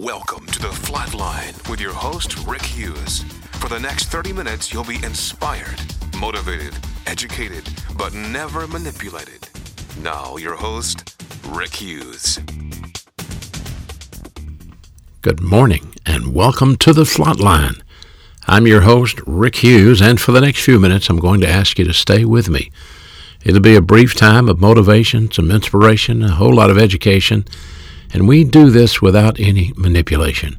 Welcome to the FLOT Line with your host, Rick Hughes. For the next 30 minutes, you'll be inspired, motivated, educated, but never manipulated. Now, your host, Rick Hughes. Good morning and welcome to the FLOT Line. I'm your host, Rick Hughes, and for the next few minutes, I'm going to ask you to stay with me. It'll be a brief time of motivation, some inspiration, a whole lot of education, and we do this without any manipulation.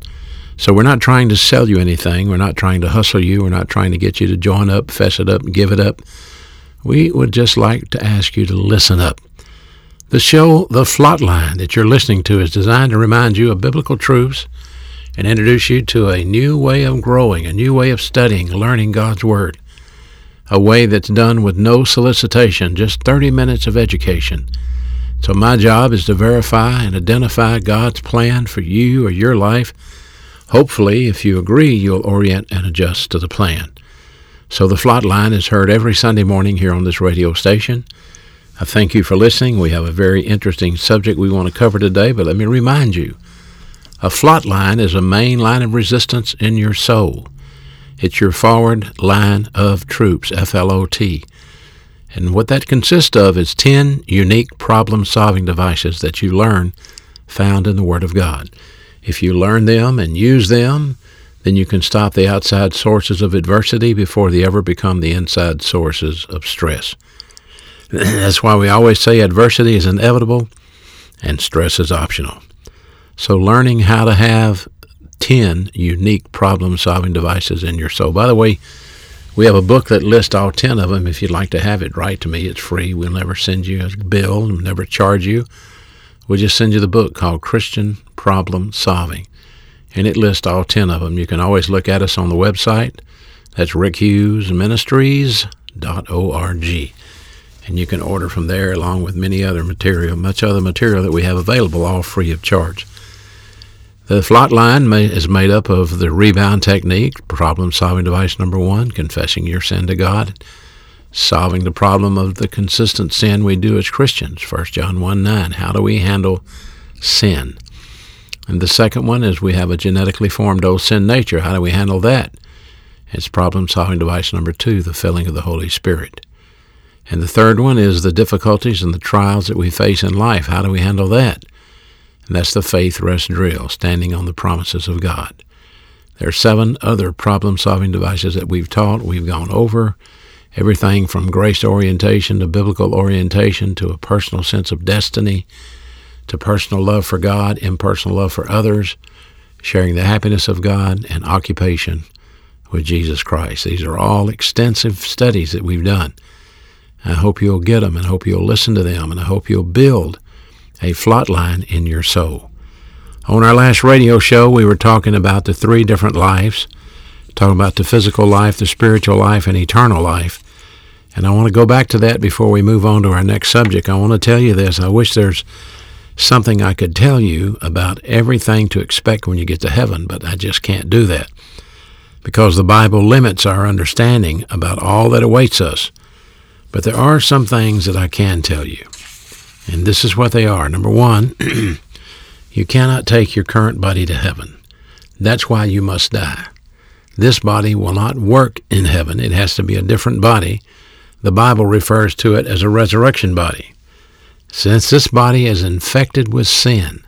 So we're not trying to sell you anything. We're not trying to hustle you. We're not trying to get you to join up, fess it up, give it up. We would just like to ask you to listen up. The show, The FLOT Line, that you're listening to is designed to remind you of biblical truths and introduce you to a new way of growing, a new way of studying, learning God's Word, a way that's done with no solicitation, just 30 minutes of education. So my job is to verify and identify God's plan for you or your life. Hopefully, if you agree, you'll orient and adjust to the plan. So the FLOT Line is heard every Sunday morning here on this radio station. I thank you for listening. We have a very interesting subject we want to cover today, but let me remind you, a FLOT Line is a main line of resistance in your soul. It's your forward line of troops, F-L-O-T. And what that consists of is 10 unique problem solving devices that you learn found in the Word of God. If you learn them and use them, then you can stop the outside sources of adversity before they ever become the inside sources of stress. That's why we always say adversity is inevitable and stress is optional. So, learning how to have 10 unique problem solving devices in your soul. By the way, we have a book that lists all 10 of them. If you'd like to have it, write to me. It's free. We'll never send you a bill, we'll never charge you. We'll just send you the book called Christian Problem Solving. And it lists all 10 of them. You can always look at us on the website. That's rickhughesministries.org. And you can order from there along with many other material, much other material that we have available, all free of charge. The FLOT Line is made up of the rebound technique, problem solving device number one, confessing your sin to God, solving the problem of the consistent sin we do as Christians, 1 John 1 9. How do we handle sin? And the second one is we have a genetically formed old sin nature. How do we handle that? It's problem solving device number two, the filling of the Holy Spirit. And the third one is the difficulties and the trials that we face in life. How do we handle that? And that's the faith rest drill, standing on the promises of God. There are seven other problem solving devices that we've taught, we've gone over. Everything from grace orientation to biblical orientation to a personal sense of destiny to personal love for God, impersonal love for others, sharing the happiness of God, and occupation with Jesus Christ. These are all extensive studies that we've done. I hope you'll get them and I hope you'll listen to them and I hope you'll build a FLOT line in your soul. On our last radio show, we were talking about the three different lives, talking about the physical life, the spiritual life, and eternal life. And I want to go back to that before we move on to our next subject. I want to tell you this. I wish there's something I could tell you about everything to expect when you get to heaven, but I just can't do that because the Bible limits our understanding about all that awaits us. But there are some things that I can tell you. And this is what they are. Number one, you cannot take your current body to heaven. That's why you must die. This body will not work in heaven. It has to be a different body. The Bible refers to it as a resurrection body. Since this body is infected with sin,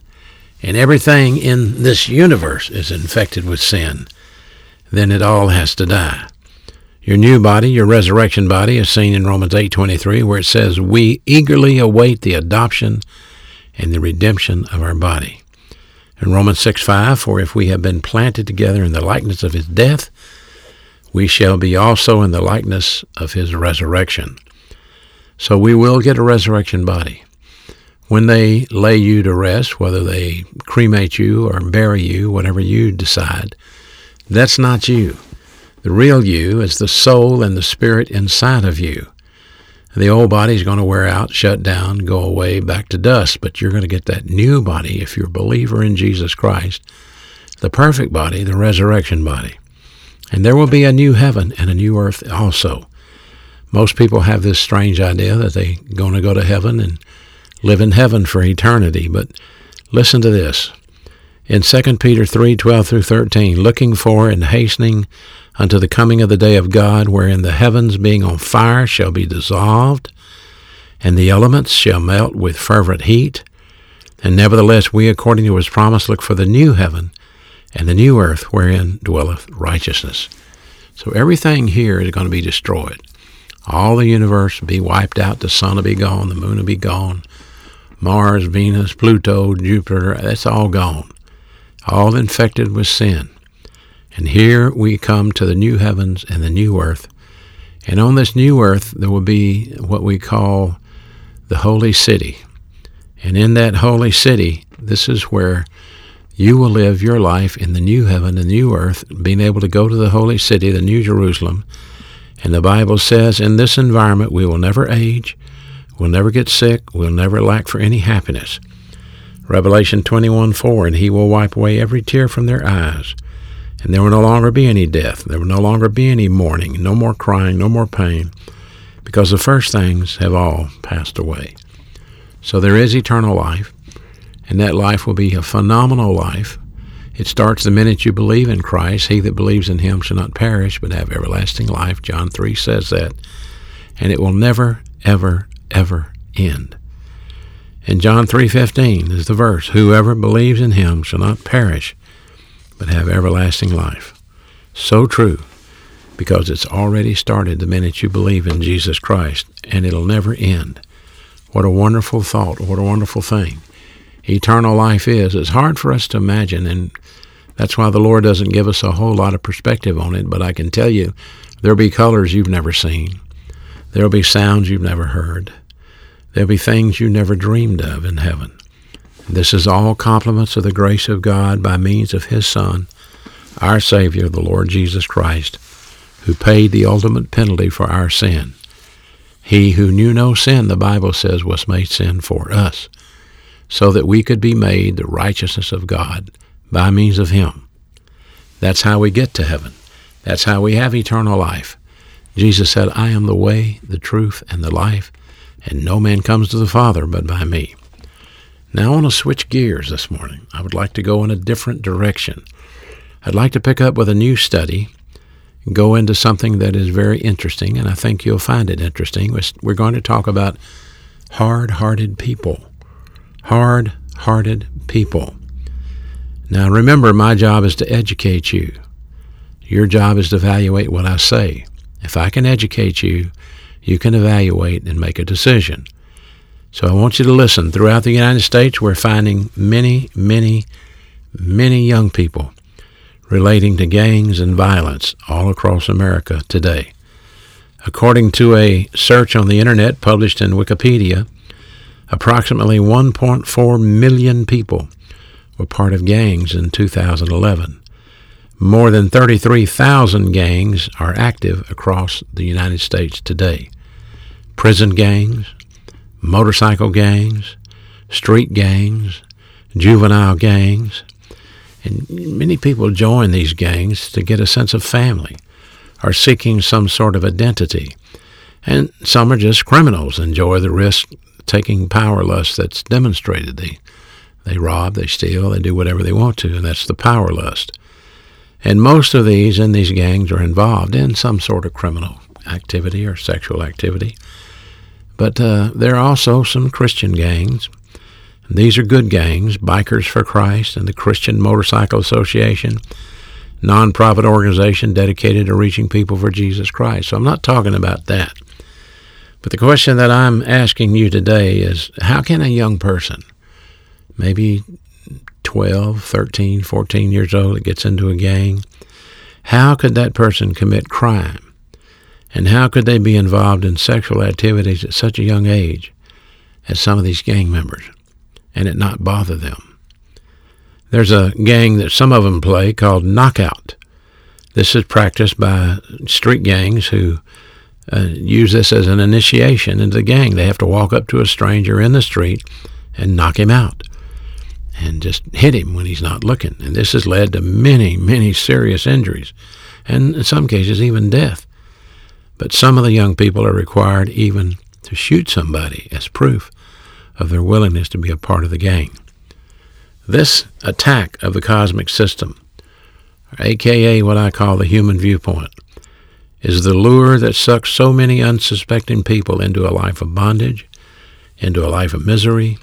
and everything in this universe is infected with sin, then it all has to die. Your new body, your resurrection body, is seen in Romans 8:23 where it says, "We eagerly await the adoption and the redemption of our body." In Romans 6:5, "For if we have been planted together in the likeness of his death, we shall be also in the likeness of his resurrection." So we will get a resurrection body. When they lay you to rest, whether they cremate you or bury you, whatever you decide, that's not you. The real you is the soul and the spirit inside of you. The old body is going to wear out, shut down, go away, back to dust, but you're going to get that new body if you're a believer in Jesus Christ, the perfect body, the resurrection body. And there will be a new heaven and a new earth also. Most people have this strange idea that they're going to go to heaven and live in heaven for eternity, but listen to this. In 2 Peter 3 12 through 13, looking for and hastening unto the coming of the day of God, wherein the heavens being on fire shall be dissolved, and the elements shall melt with fervent heat. And nevertheless, we, according to his promise, look for the new heaven and the new earth wherein dwelleth righteousness. So everything here is going to be destroyed. All the universe will be wiped out. The sun will be gone. The moon will be gone. Mars, Venus, Pluto, Jupiter, that's all gone. All infected with sin. And here we come to the new heavens and the new earth. And on this new earth, there will be what we call the holy city. And in that holy city, this is where you will live your life in the new heaven and new earth, being able to go to the holy city, the new Jerusalem. And the Bible says in this environment we will never age, we'll never get sick, we'll never lack for any happiness. Revelation 21 4, and he will wipe away every tear from their eyes. And there will no longer be any death. There will no longer be any mourning, no more crying, no more pain, because the first things have all passed away. So there is eternal life, and that life will be a phenomenal life. It starts the minute you believe in Christ. He that believes in him shall not perish, but have everlasting life. John 3 says that. And it will never, ever, ever end. And John 3:15 is the verse, whoever believes in him shall not perish, but have everlasting life. So true, because it's already started the minute you believe in Jesus Christ, and it'll never end. What a wonderful thought, what a wonderful thing. Eternal life is. It's hard for us to imagine, and that's why the Lord doesn't give us a whole lot of perspective on it, but I can tell you there'll be colors you've never seen. There'll be sounds you've never heard. There'll be things you never dreamed of in heaven. This is all compliments of the grace of God by means of His Son, our Savior, the Lord Jesus Christ, who paid the ultimate penalty for our sin. He who knew no sin, the Bible says, was made sin for us, so that we could be made the righteousness of God by means of Him. That's how we get to heaven. That's how we have eternal life. Jesus said, I am the way, the truth, and the life, and no man comes to the Father but by me. Now I want to switch gears this morning. I would like to go in a different direction. I'd like to pick up with a new study, and go into something that is very interesting, and I think you'll find it interesting. We're going to talk about hard hearted people. Hard hearted people. Now remember, my job is to educate you. Your job is to evaluate what I say. If I can educate you, you can evaluate and make a decision. So I want you to listen. Throughout the United States, we're finding many, many, many young people relating to gangs and violence all across America today. According to a search on the internet published in Wikipedia, approximately 1.4 million people were part of gangs in 2011. More than 33,000 gangs are active across the United States today. Prison gangs, motorcycle gangs, street gangs, juvenile gangs. And many people join these gangs to get a sense of family or seeking some sort of identity. And some are just criminals, enjoy the risk taking power lust that's demonstrated. They, they rob, they steal, they do whatever they want to, and that's the power lust. And most of these in these gangs are involved in some sort of criminal activity or sexual activity. But uh, there are also some Christian gangs. These are good gangs Bikers for Christ and the Christian Motorcycle Association, nonprofit organization dedicated to reaching people for Jesus Christ. So I'm not talking about that. But the question that I'm asking you today is how can a young person, maybe 12, 13, 14 years old, that gets into a gang, how could that person commit crime? And how could they be involved in sexual activities at such a young age as some of these gang members and it not bother them? There's a gang that some of them play called Knockout. This is practiced by street gangs who uh, use this as an initiation into the gang. They have to walk up to a stranger in the street and knock him out and just hit him when he's not looking. And this has led to many, many serious injuries and in some cases even death. But some of the young people are required even to shoot somebody as proof of their willingness to be a part of the gang. This attack of the cosmic system, aka what I call the human viewpoint, is the lure that sucks so many unsuspecting people into a life of bondage, into a life of misery,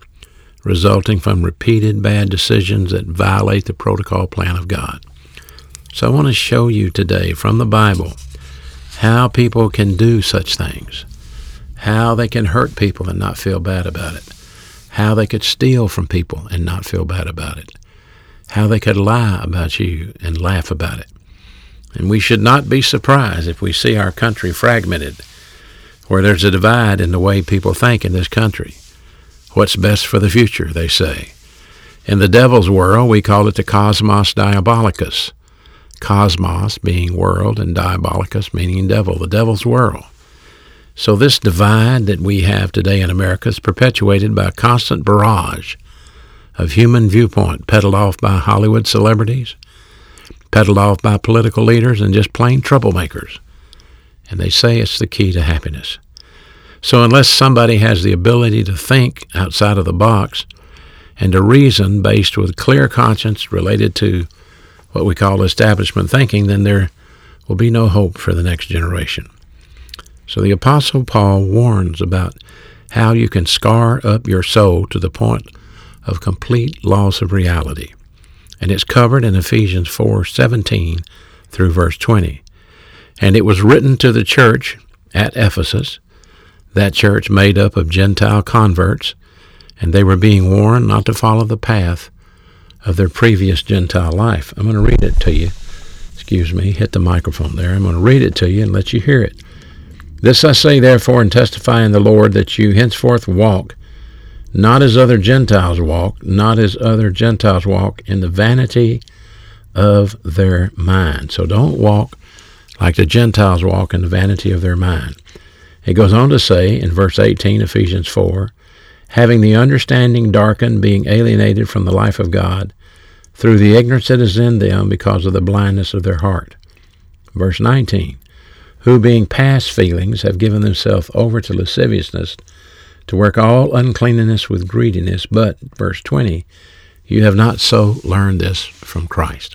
resulting from repeated bad decisions that violate the protocol plan of God. So I want to show you today from the Bible how people can do such things, how they can hurt people and not feel bad about it, how they could steal from people and not feel bad about it, how they could lie about you and laugh about it. And we should not be surprised if we see our country fragmented, where there's a divide in the way people think in this country. What's best for the future, they say. In the devil's world, we call it the cosmos diabolicus. Cosmos being world and diabolicus meaning devil, the devil's world. So this divide that we have today in America is perpetuated by a constant barrage of human viewpoint peddled off by Hollywood celebrities, peddled off by political leaders, and just plain troublemakers. And they say it's the key to happiness. So unless somebody has the ability to think outside of the box and to reason based with clear conscience related to what we call establishment thinking, then there will be no hope for the next generation. So the Apostle Paul warns about how you can scar up your soul to the point of complete loss of reality. And it's covered in Ephesians 4:17 through verse 20. And it was written to the church at Ephesus, that church made up of Gentile converts, and they were being warned not to follow the path of their previous Gentile life. I'm going to read it to you. Excuse me, hit the microphone there. I'm going to read it to you and let you hear it. This I say, therefore, and testify in the Lord that you henceforth walk, not as other Gentiles walk, not as other Gentiles walk, in the vanity of their mind. So don't walk like the Gentiles walk in the vanity of their mind. It goes on to say in verse 18, Ephesians 4, having the understanding darkened, being alienated from the life of God, through the ignorance that is in them because of the blindness of their heart. Verse 19, who being past feelings have given themselves over to lasciviousness, to work all uncleanness with greediness. But, verse 20, you have not so learned this from Christ.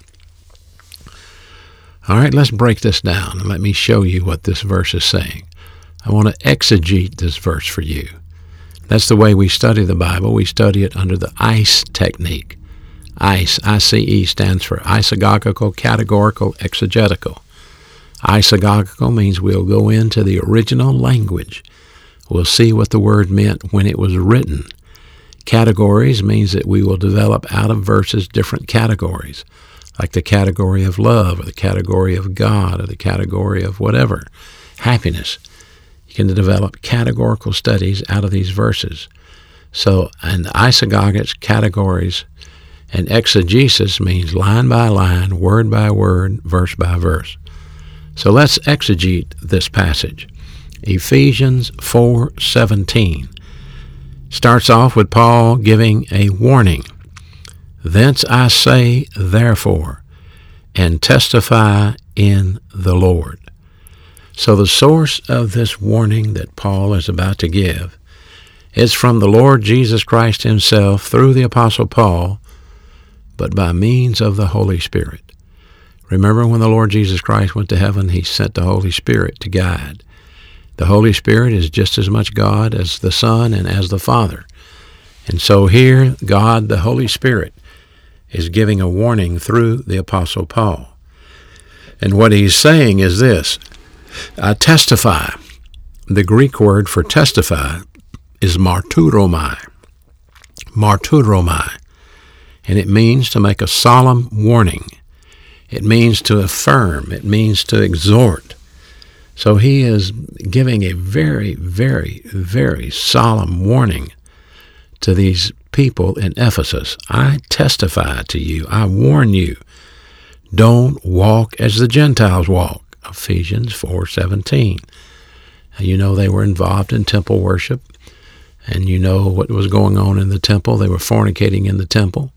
All right, let's break this down and let me show you what this verse is saying. I want to exegete this verse for you. That's the way we study the Bible. We study it under the ICE technique. ICE, I-C-E, stands for isagogical, categorical, exegetical. Isagogical means we'll go into the original language. We'll see what the word meant when it was written. Categories means that we will develop out of verses different categories, like the category of love, or the category of God, or the category of whatever, happiness. You can develop categorical studies out of these verses. So, and isagogics categories and exegesis means line by line, word by word, verse by verse. So let's exegete this passage. Ephesians 4:17 starts off with Paul giving a warning. Thence I say, therefore, and testify in the Lord. So the source of this warning that Paul is about to give is from the Lord Jesus Christ himself through the apostle Paul, but by means of the Holy Spirit. Remember when the Lord Jesus Christ went to heaven, he sent the Holy Spirit to guide. The Holy Spirit is just as much God as the Son and as the Father. And so here, God, the Holy Spirit, is giving a warning through the Apostle Paul. And what he's saying is this I testify. The Greek word for testify is marturomai. Marturomai. And it means to make a solemn warning. It means to affirm. It means to exhort. So he is giving a very, very, very solemn warning to these people in Ephesus. I testify to you, I warn you, don't walk as the Gentiles walk. Ephesians 4:17. You know they were involved in temple worship, and you know what was going on in the temple. They were fornicating in the temple,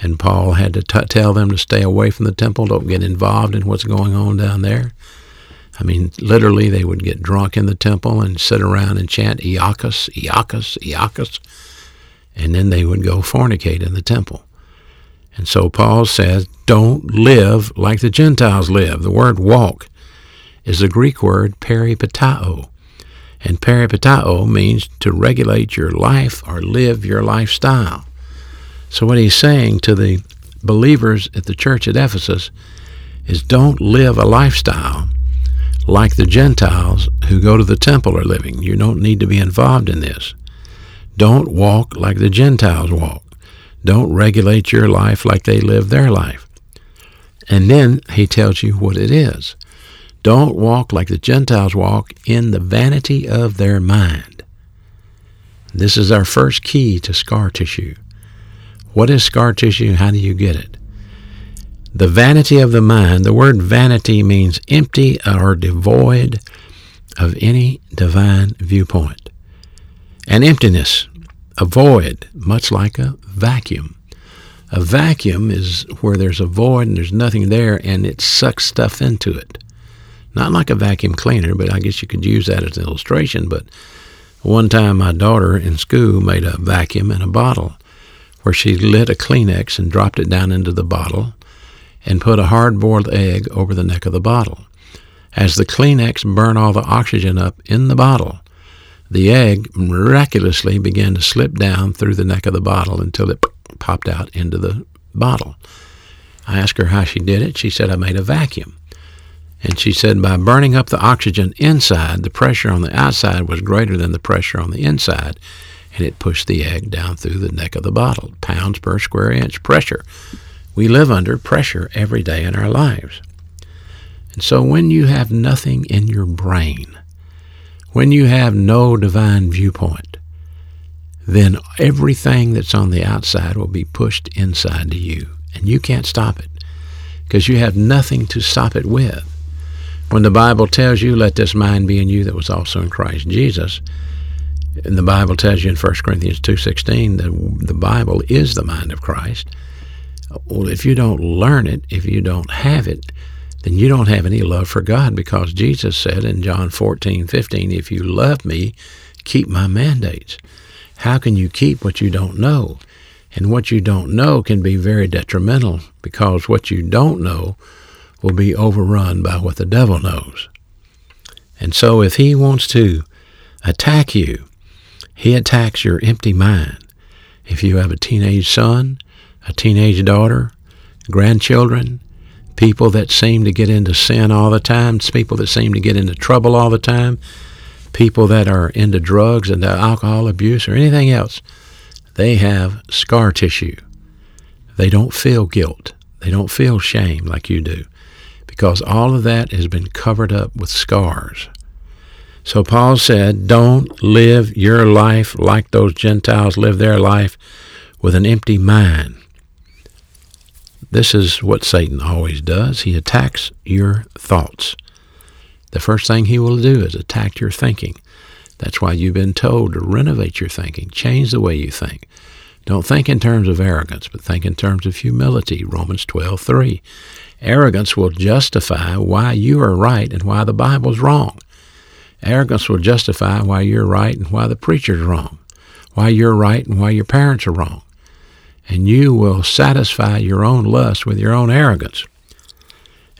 and Paul had to t- tell them to stay away from the temple. Don't get involved in what's going on down there. I mean, literally, they would get drunk in the temple and sit around and chant Iacchus, Iacchus, Iacchus, and then they would go fornicate in the temple. And so Paul says, don't live like the Gentiles live. The word walk is the Greek word peripatao. And peripatao means to regulate your life or live your lifestyle. So what he's saying to the believers at the church at Ephesus is don't live a lifestyle like the Gentiles who go to the temple are living. You don't need to be involved in this. Don't walk like the Gentiles walk. Don't regulate your life like they live their life. And then he tells you what it is. Don't walk like the Gentiles walk in the vanity of their mind. This is our first key to scar tissue. What is scar tissue? How do you get it? The vanity of the mind, the word vanity means empty or devoid of any divine viewpoint. An emptiness, a void, much like a vacuum. A vacuum is where there's a void and there's nothing there and it sucks stuff into it. Not like a vacuum cleaner, but I guess you could use that as an illustration. But one time my daughter in school made a vacuum in a bottle where she lit a Kleenex and dropped it down into the bottle and put a hard boiled egg over the neck of the bottle. As the Kleenex burned all the oxygen up in the bottle, the egg miraculously began to slip down through the neck of the bottle until it popped out into the bottle. I asked her how she did it. She said, I made a vacuum. And she said by burning up the oxygen inside, the pressure on the outside was greater than the pressure on the inside, and it pushed the egg down through the neck of the bottle. Pounds per square inch pressure. We live under pressure every day in our lives. And so when you have nothing in your brain, when you have no divine viewpoint, then everything that's on the outside will be pushed inside to you, and you can't stop it because you have nothing to stop it with. When the Bible tells you, let this mind be in you that was also in Christ Jesus, and the Bible tells you in 1 Corinthians 2.16 that the Bible is the mind of Christ, well, if you don't learn it, if you don't have it, then you don't have any love for God because Jesus said in John 14:15, if you love me, keep my mandates. How can you keep what you don't know? And what you don't know can be very detrimental because what you don't know will be overrun by what the devil knows. And so if he wants to attack you, he attacks your empty mind. If you have a teenage son, a teenage daughter, grandchildren, people that seem to get into sin all the time, people that seem to get into trouble all the time, people that are into drugs and alcohol abuse or anything else, they have scar tissue. They don't feel guilt. They don't feel shame like you do because all of that has been covered up with scars. So Paul said, Don't live your life like those Gentiles live their life with an empty mind. This is what Satan always does. He attacks your thoughts. The first thing he will do is attack your thinking. That's why you've been told to renovate your thinking, change the way you think. Don't think in terms of arrogance, but think in terms of humility. Romans 12:3. Arrogance will justify why you are right and why the Bible's wrong. Arrogance will justify why you're right and why the preacher's wrong, why you're right and why your parents are wrong. And you will satisfy your own lust with your own arrogance.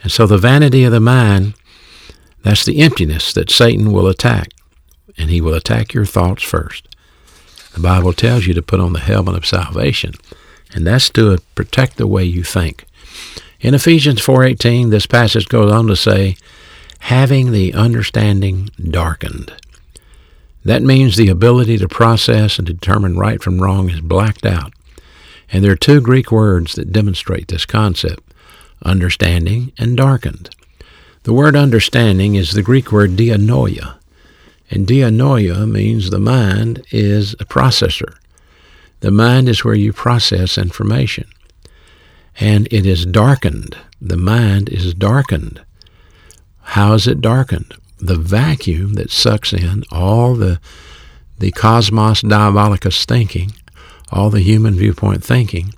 And so the vanity of the mind, that's the emptiness that Satan will attack. And he will attack your thoughts first. The Bible tells you to put on the helmet of salvation, and that's to protect the way you think. In Ephesians 4:18, this passage goes on to say, having the understanding darkened. That means the ability to process and determine right from wrong is blacked out. And there are two Greek words that demonstrate this concept understanding and darkened. The word understanding is the Greek word dianoia. And dianoia means the mind is a processor. The mind is where you process information and it is darkened. The mind is darkened. How is it darkened? The vacuum that sucks in all the the cosmos diabolicus thinking, all the human viewpoint thinking,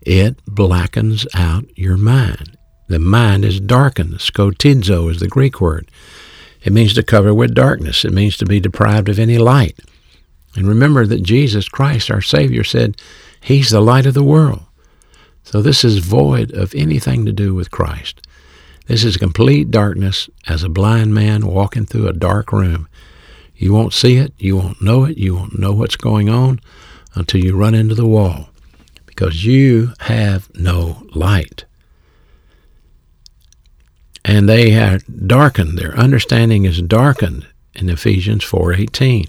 it blackens out your mind. The mind is darkened. Skotizo is the Greek word. It means to cover with darkness. It means to be deprived of any light. And remember that Jesus Christ, our Savior, said, He's the light of the world. So this is void of anything to do with Christ. This is complete darkness as a blind man walking through a dark room. You won't see it, you won't know it, you won't know what's going on until you run into the wall because you have no light. And they are darkened, their understanding is darkened in Ephesians 4:18.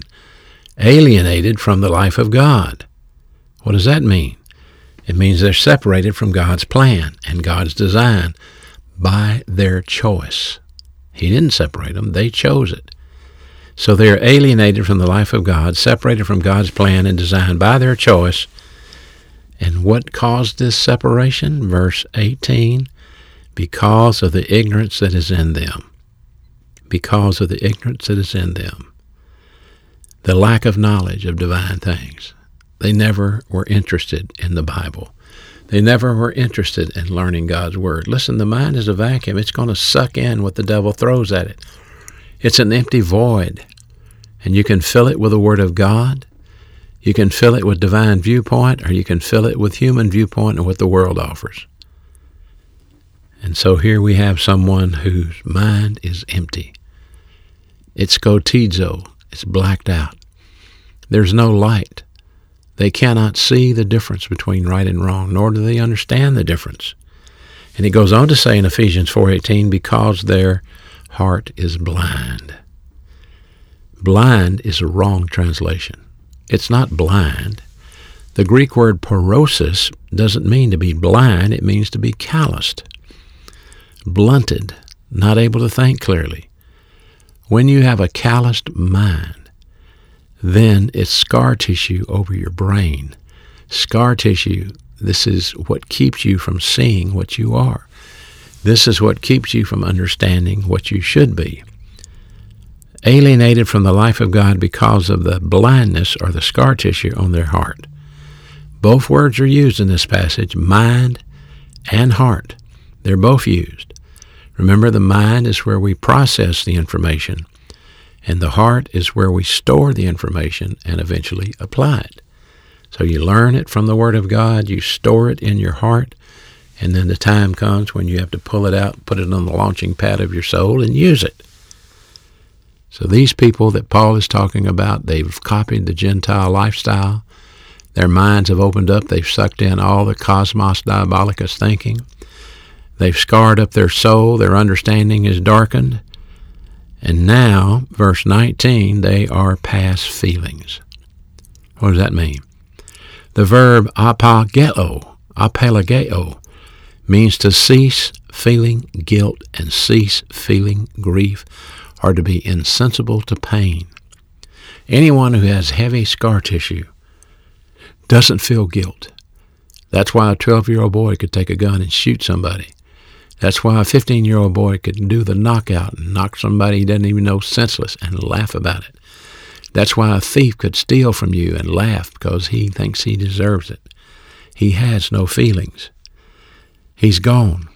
Alienated from the life of God. What does that mean? It means they're separated from God's plan and God's design by their choice. He didn't separate them, they chose it. So they are alienated from the life of God, separated from God's plan and design by their choice. And what caused this separation? Verse 18 because of the ignorance that is in them. Because of the ignorance that is in them. The lack of knowledge of divine things. They never were interested in the Bible. They never were interested in learning God's Word. Listen, the mind is a vacuum. It's going to suck in what the devil throws at it. It's an empty void. And you can fill it with the Word of God. You can fill it with divine viewpoint, or you can fill it with human viewpoint and what the world offers. And so here we have someone whose mind is empty. It's skotizo. It's blacked out. There's no light. They cannot see the difference between right and wrong, nor do they understand the difference. And he goes on to say in Ephesians 4:18, because their heart is blind. Blind is a wrong translation. It's not blind. The Greek word porosis doesn't mean to be blind, it means to be calloused blunted, not able to think clearly. When you have a calloused mind, then it's scar tissue over your brain. Scar tissue, this is what keeps you from seeing what you are. This is what keeps you from understanding what you should be. Alienated from the life of God because of the blindness or the scar tissue on their heart. Both words are used in this passage mind and heart. They're both used. Remember, the mind is where we process the information, and the heart is where we store the information and eventually apply it. So you learn it from the Word of God, you store it in your heart, and then the time comes when you have to pull it out, put it on the launching pad of your soul, and use it. So these people that Paul is talking about, they've copied the Gentile lifestyle. Their minds have opened up. They've sucked in all the cosmos diabolicus thinking. They've scarred up their soul, their understanding is darkened. And now, verse 19, they are past feelings. What does that mean? The verb apageo, apelageo, means to cease feeling guilt and cease feeling grief, or to be insensible to pain. Anyone who has heavy scar tissue doesn't feel guilt. That's why a 12 year old boy could take a gun and shoot somebody. That's why a 15 year old boy could do the knockout and knock somebody he doesn't even know senseless and laugh about it. That's why a thief could steal from you and laugh because he thinks he deserves it. He has no feelings. He's gone.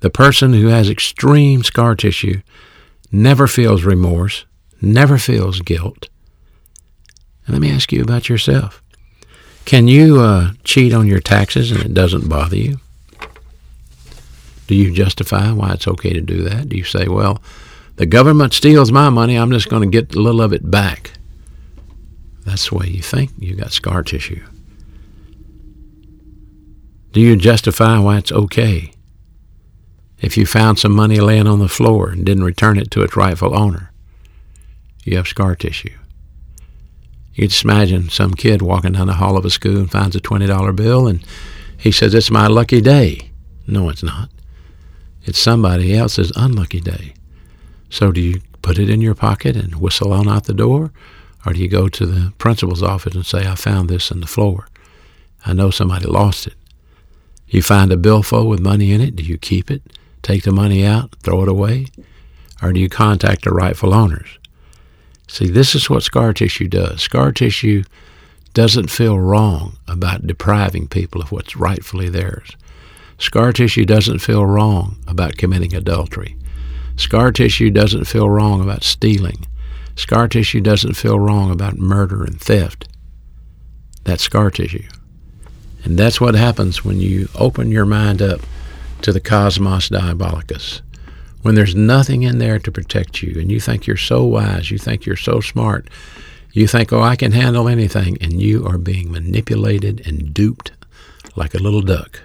The person who has extreme scar tissue never feels remorse, never feels guilt. And let me ask you about yourself. Can you uh, cheat on your taxes and it doesn't bother you? Do you justify why it's okay to do that? Do you say, well, the government steals my money, I'm just going to get a little of it back? That's the way you think. You've got scar tissue. Do you justify why it's okay if you found some money laying on the floor and didn't return it to its rightful owner? You have scar tissue. You just imagine some kid walking down the hall of a school and finds a $20 bill and he says, It's my lucky day. No, it's not. It's somebody else's unlucky day. So do you put it in your pocket and whistle on out the door? Or do you go to the principal's office and say, I found this in the floor. I know somebody lost it. You find a billfold with money in it. Do you keep it, take the money out, throw it away? Or do you contact the rightful owners? See, this is what scar tissue does. Scar tissue doesn't feel wrong about depriving people of what's rightfully theirs. Scar tissue doesn't feel wrong about committing adultery. Scar tissue doesn't feel wrong about stealing. Scar tissue doesn't feel wrong about murder and theft. That's scar tissue. And that's what happens when you open your mind up to the cosmos diabolicus. When there's nothing in there to protect you, and you think you're so wise, you think you're so smart, you think, oh, I can handle anything, and you are being manipulated and duped like a little duck.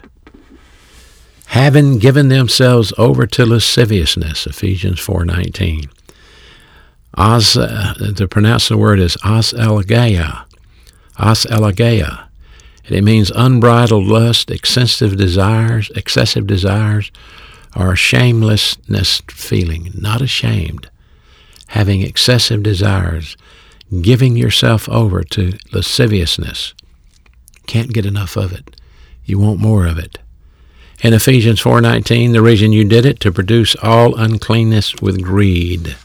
Having given themselves over to lasciviousness, Ephesians 4.19. Os, uh, to pronounce the word is os elegeia, os elegeia. And it means unbridled lust, excessive desires, excessive desires, or shamelessness feeling, not ashamed, having excessive desires, giving yourself over to lasciviousness. Can't get enough of it. You want more of it. In Ephesians 4:19, the reason you did it to produce all uncleanness with greed.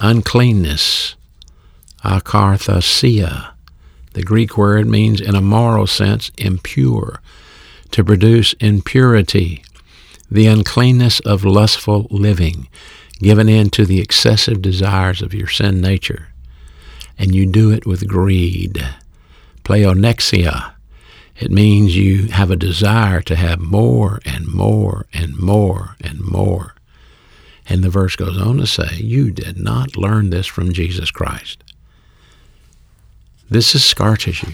Uncleanness, akatharsia. The Greek word means in a moral sense impure, to produce impurity, the uncleanness of lustful living, given in to the excessive desires of your sin nature and you do it with greed. Pleonexia. It means you have a desire to have more and more and more and more. And the verse goes on to say, You did not learn this from Jesus Christ. This is scar tissue.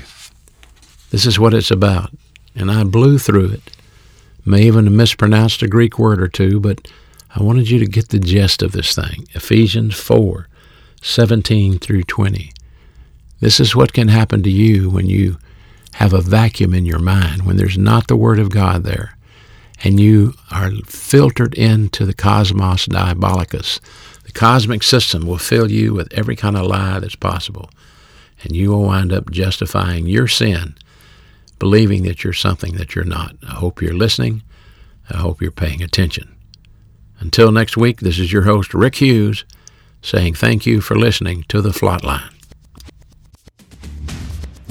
This is what it's about. And I blew through it. May even have mispronounced a Greek word or two, but I wanted you to get the gist of this thing. Ephesians 4 17 through 20. This is what can happen to you when you have a vacuum in your mind, when there's not the Word of God there, and you are filtered into the cosmos diabolicus. The cosmic system will fill you with every kind of lie that's possible, and you will wind up justifying your sin, believing that you're something that you're not. I hope you're listening. I hope you're paying attention. Until next week, this is your host, Rick Hughes, saying thank you for listening to The FLOT Line.